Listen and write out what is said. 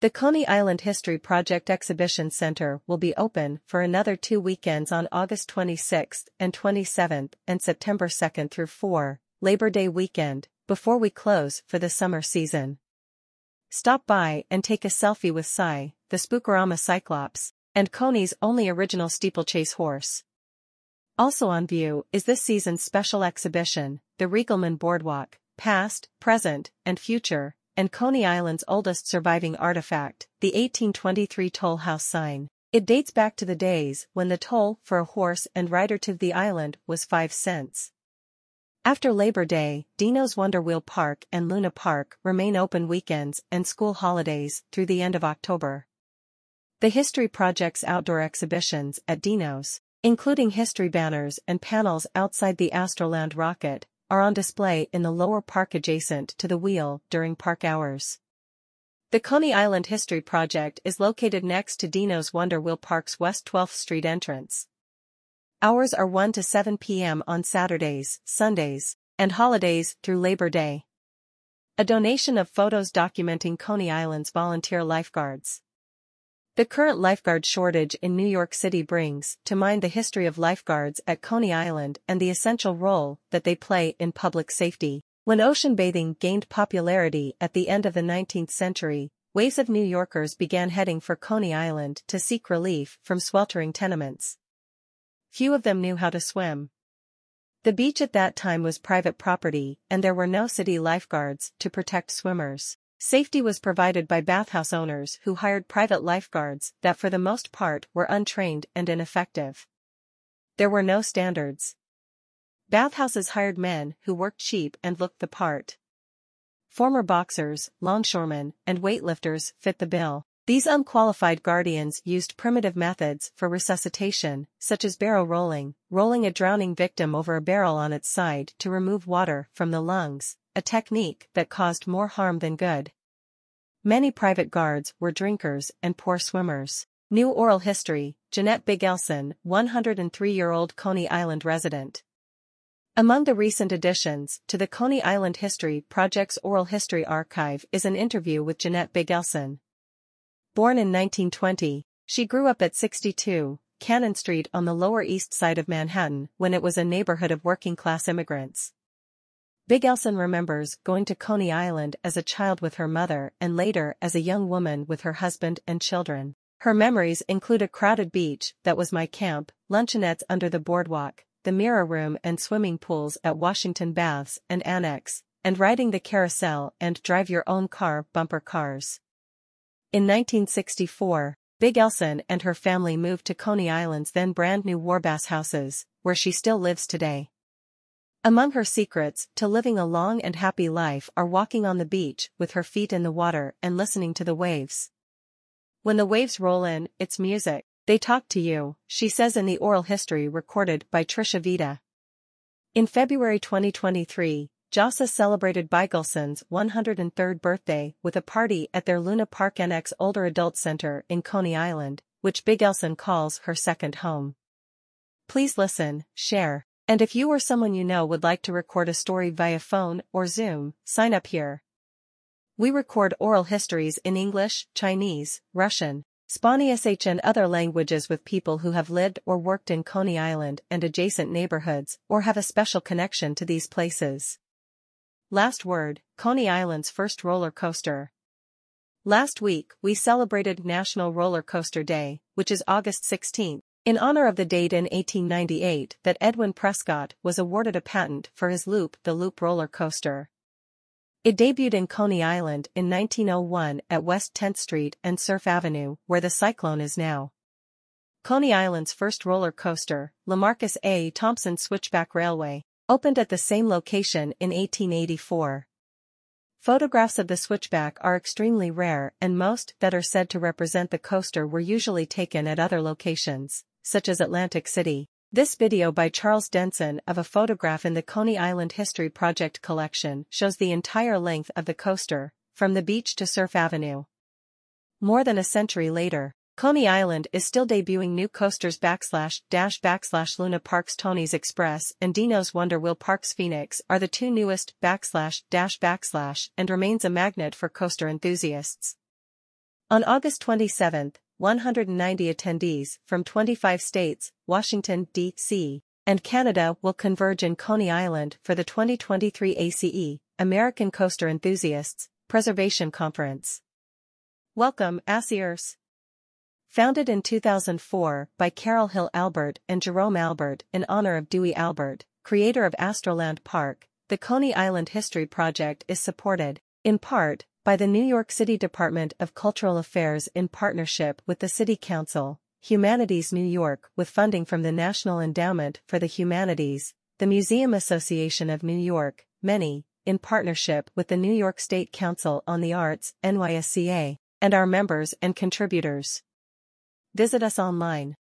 The Coney Island History Project Exhibition Center will be open for another two weekends on August 26th and 27th and September 2nd through 4, Labor Day weekend, before we close for the summer season. Stop by and take a selfie with Cy, the Spookorama Cyclops, and Coney's only original steeplechase horse. Also on view is this season's special exhibition, the Riegelman Boardwalk, Past, Present, and Future, and Coney Island's oldest surviving artifact, the 1823 toll house sign. It dates back to the days when the toll for a horse and rider to the island was 5 cents. After Labor Day, Dino's Wonder Wheel Park and Luna Park remain open weekends and school holidays through the end of October. The History Project's outdoor exhibitions at Dino's, including history banners and panels outside the Astroland rocket, are on display in the lower park adjacent to the wheel during park hours. The Coney Island History Project is located next to Dino's Wonder Wheel Park's West 12th Street entrance. Hours are 1 to 7 p.m. on Saturdays, Sundays, and holidays through Labor Day. A donation of photos documenting Coney Island's volunteer lifeguards. The current lifeguard shortage in New York City brings to mind the history of lifeguards at Coney Island and the essential role that they play in public safety. When ocean bathing gained popularity at the end of the 19th century, waves of New Yorkers began heading for Coney Island to seek relief from sweltering tenements. Few of them knew how to swim. The beach at that time was private property and there were no city lifeguards to protect swimmers. Safety was provided by bathhouse owners who hired private lifeguards that for the most part were untrained and ineffective. There were no standards. Bathhouses hired men who worked cheap and looked the part. Former boxers, longshoremen, and weightlifters fit the bill. These unqualified guardians used primitive methods for resuscitation, such as barrel rolling, rolling a drowning victim over a barrel on its side to remove water from the lungs, a technique that caused more harm than good. Many private guards were drinkers and poor swimmers. New Oral History, Jeanette Bigelson, 103-year-old Coney Island resident. Among the recent additions to the Coney Island History Project's Oral History Archive is an interview with Jeanette Bigelson. Born in 1920, she grew up at 62, Cannon Street on the Lower East Side of Manhattan when it was a neighborhood of working-class immigrants. Bigelson remembers going to Coney Island as a child with her mother and later as a young woman with her husband and children. Her memories include a crowded beach that was my camp, luncheonettes under the boardwalk, the mirror room and swimming pools at Washington Baths and Annex, and riding the carousel and drive your own car bumper cars. In 1964, Bigelson and her family moved to Coney Island's then brand new Warbasse houses, where she still lives today. Among her secrets to living a long and happy life are walking on the beach with her feet in the water and listening to the waves. When the waves roll in, it's music, they talk to you, she says in the oral history recorded by Tricia Vita. In February 2023, JASA celebrated Bigelson's 103rd birthday with a party at their Luna Park NX Older Adult Center in Coney Island, which Bigelson calls her second home. Please listen, share, and if you or someone you know would like to record a story via phone or Zoom, sign up here. We record oral histories in English, Chinese, Russian, Spanish and other languages with people who have lived or worked in Coney Island and adjacent neighborhoods or have a special connection to these places. Last word, Coney Island's first roller coaster. Last week, we celebrated National Roller Coaster Day, which is August 16, in honor of the date in 1898 that Edwin Prescott was awarded a patent for his Loop the Loop roller coaster. It debuted in Coney Island in 1901 at West 10th Street and Surf Avenue, where the Cyclone is now. Coney Island's first roller coaster, Lamarcus A. Thompson Switchback Railway, opened at the same location in 1884. Photographs of the switchback are extremely rare and most that are said to represent the coaster were usually taken at other locations such as Atlantic City. This video by Charles Denson of a photograph in the Coney Island History Project collection shows the entire length of the coaster, from the beach to Surf Avenue. More than a century later, Coney Island is still debuting new coasters backslash dash backslash Luna Park's Tony's Express and Dino's Wonder Wheel Park's Phoenix are the two newest backslash dash backslash and remains a magnet for coaster enthusiasts. On August 27, 190 attendees from 25 states, Washington, D.C., and Canada will converge in Coney Island for the 2023 ACE, American Coaster Enthusiasts, Preservation Conference. Welcome, ACEers! Founded in 2004 by Carol Hill Albert and Jerome Albert in honor of Dewey Albert, creator of Astroland Park, the Coney Island History Project is supported, in part, by the New York City Department of Cultural Affairs in partnership with the City Council, Humanities New York with funding from the National Endowment for the Humanities, the Museum Association of New York, many, in partnership with the New York State Council on the Arts, NYSCA, and our members and contributors. Visit us online.